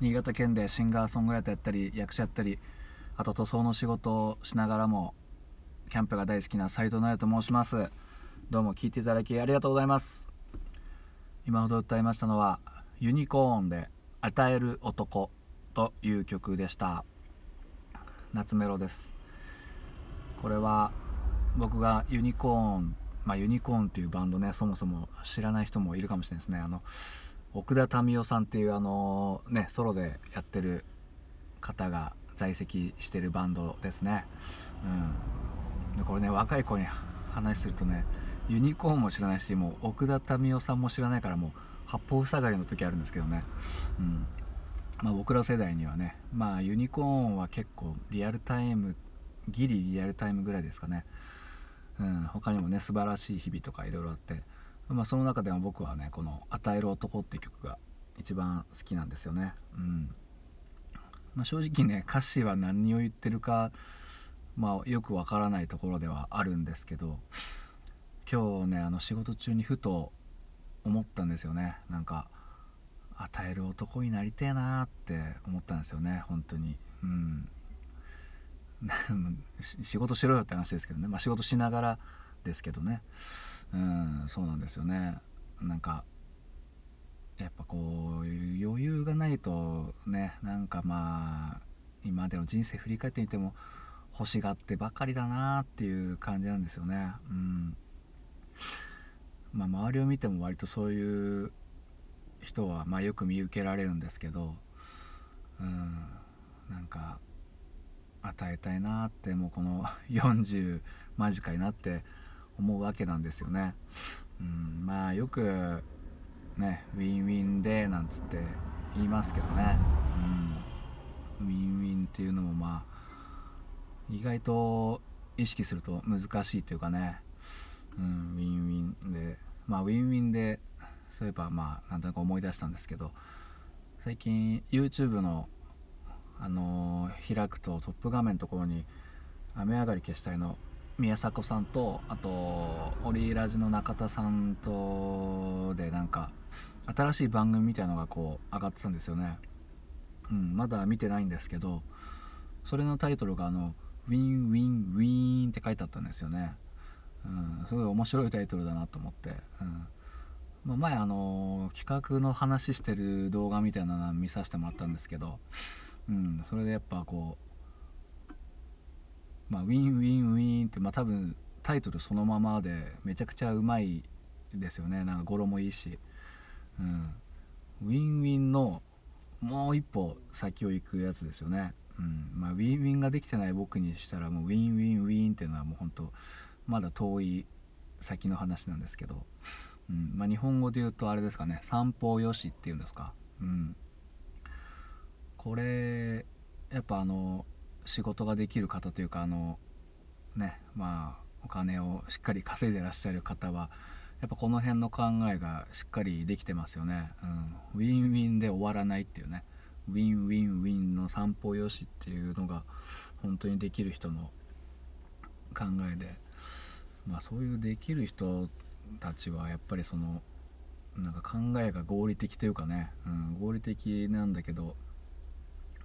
新潟県でシンガーソングライターやったり役者やったりあと塗装の仕事をしながらもキャンプが大好きな斉藤直也と申します。どうも聞いていただきありがとうございます。今ほど歌いましたのはユニコーンで「与える男」という曲でした。夏メロです。これは僕がユニコーンまあユニコーンっていうバンドねそもそも知らない人もいるかもしれないですね。あの奥田民生さんっていうあのねソロでやってる方が在籍してるバンドですね。うん。これね若い子に話するとねユニコーンも知らないしもう奥田民生さんも知らないからもう八方塞がりの時あるんですけどね。うん。まあ僕ら世代にはねまあユニコーンは結構リアルタイムギリリアルタイムぐらいですかね。うん、他にもね素晴らしい日々とかいろいろあって、まあ、その中でも僕はねこの「与える男」って曲が一番好きなんですよね。うん。まあ、正直ね歌詞は何を言ってるか、まあ、よくわからないところではあるんですけど今日ねあの仕事中にふと思ったんですよね。なんか与える男になりてえなって思ったんですよね本当に。うん。仕事しろよって話ですけどね、まあ、仕事しながらですけどね。うんそうなんですよね。なんかやっぱこう余裕がないとねなんかまあ今までの人生振り返ってみても欲しがってばかりだなっていう感じなんですよね。うん。まあ周りを見ても割とそういう人はまあよく見受けられるんですけどうん。なんか与えたいなってもうこの 40間近になって思うわけなんですよね。うん、まあよくねウィンウィンでなんつって言いますけどね、うん、ウィンウィンっていうのもまあ意外と意識すると難しいというかね、うん、ウィンウィンでまあウィンウィンでそういえばまあなんとなく思い出したんですけど最近 YouTube のあのー、開くとトップ画面のところに雨上がり決死隊の宮迫さんとあとオリラジの中田さんとでなんか新しい番組みたいのがこう上がってたんですよね、うん、まだ見てないんですけどそれのタイトルがあの「ウィンウィンウィーン」って書いてあったんですよね、うん、すごい面白いタイトルだなと思って、うん。まあ、前あの企画の話してる動画みたいなの見させてもらったんですけどうん、それでやっぱこう、まあ、ウィンウィンウィンって、まあ、多分タイトルそのままでめちゃくちゃうまいですよね。なんか語呂もいいし、うん、ウィンウィンのもう一歩先を行くやつですよね、うん。まあ、ウィンウィンができてない僕にしたらもうウィンウィンウィンっていうのはもう本当まだ遠い先の話なんですけど、うん。まあ、日本語で言うとあれですかね。三方よしっていうんですか、うん、これやっぱあの仕事ができる方というかあのねまあお金をしっかり稼いでらっしゃる方はやっぱこの辺の考えがしっかりできてますよね、うん、ウィンウィンで終わらないっていうね。ウィンウィンウィンの三方よしっていうのが本当にできる人の考えでまあそういうできる人たちはやっぱりそのなんか考えが合理的というかね、うん、合理的なんだけど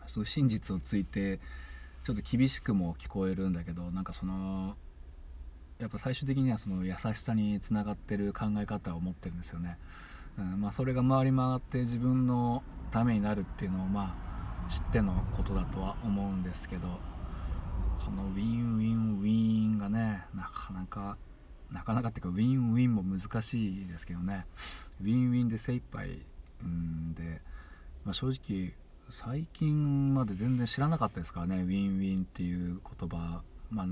そういう真実をついてちょっと厳しくも聞こえるんだけどなんかそのやっぱ最終的にはその優しさにつながってる考え方を持ってるんですよね、うんまあ、それが回り回って自分のためになるっていうのをまあ知ってのことだとは思うんですけどこのウィンウィンウィンがねなかなかなかなかっていうかウィンウィンも難しいですけどね。ウィンウィンで精一杯うんで、まあ、正直最近まで全然知らなかったですからねウィンウィンっていう言葉。まあ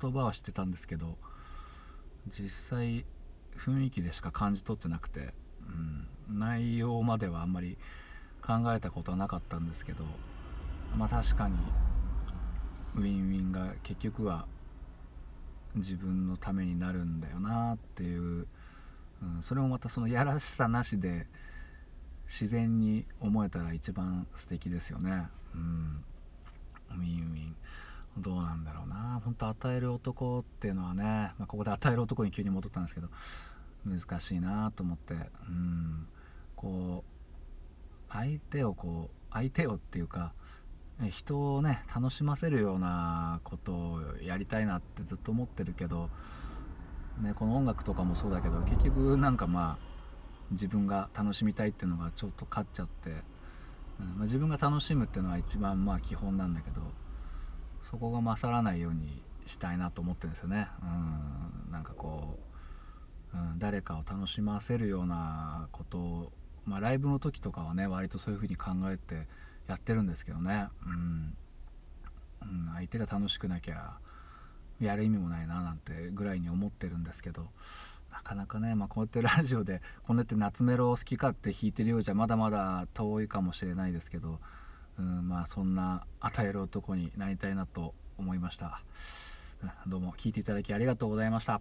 言葉は知ってたんですけど実際雰囲気でしか感じ取ってなくて、うん、内容まではあんまり考えたことはなかったんですけどまあ確かにウィンウィンが結局は自分のためになるんだよなっていう、うん、それもまたそのやらしさなしで自然に思えたら一番素敵ですよね。うん。ウィンウィン。どうなんだろうな。本当与える男っていうのはね、まあ、ここで与える男に急に戻ったんですけど難しいなと思って。うん。こう相手をこう相手をっていうか人をね楽しませるようなことをやりたいなってずっと思ってるけど、ね、この音楽とかもそうだけど結局なんかまあ自分が楽しみたいっていうのがちょっと勝っちゃって、うんまあ、自分が楽しむっていうのは一番まあ基本なんだけどそこが勝らないようにしたいなと思ってるんですよね。うん、なんかこう、うん、誰かを楽しませるようなことを、まあ、ライブの時とかはね割とそういう風に考えてやってるんですけどね、うん、うん、相手が楽しくなきゃやる意味もないななんてぐらいに思ってるんですけどなかなかね、まあ、こうやってラジオでこうやって夏メロを好き勝手弾いてるようじゃまだまだ遠いかもしれないですけど、うん、まあそんな与える男になりたいなと思いました。どうも聞いていただきありがとうございました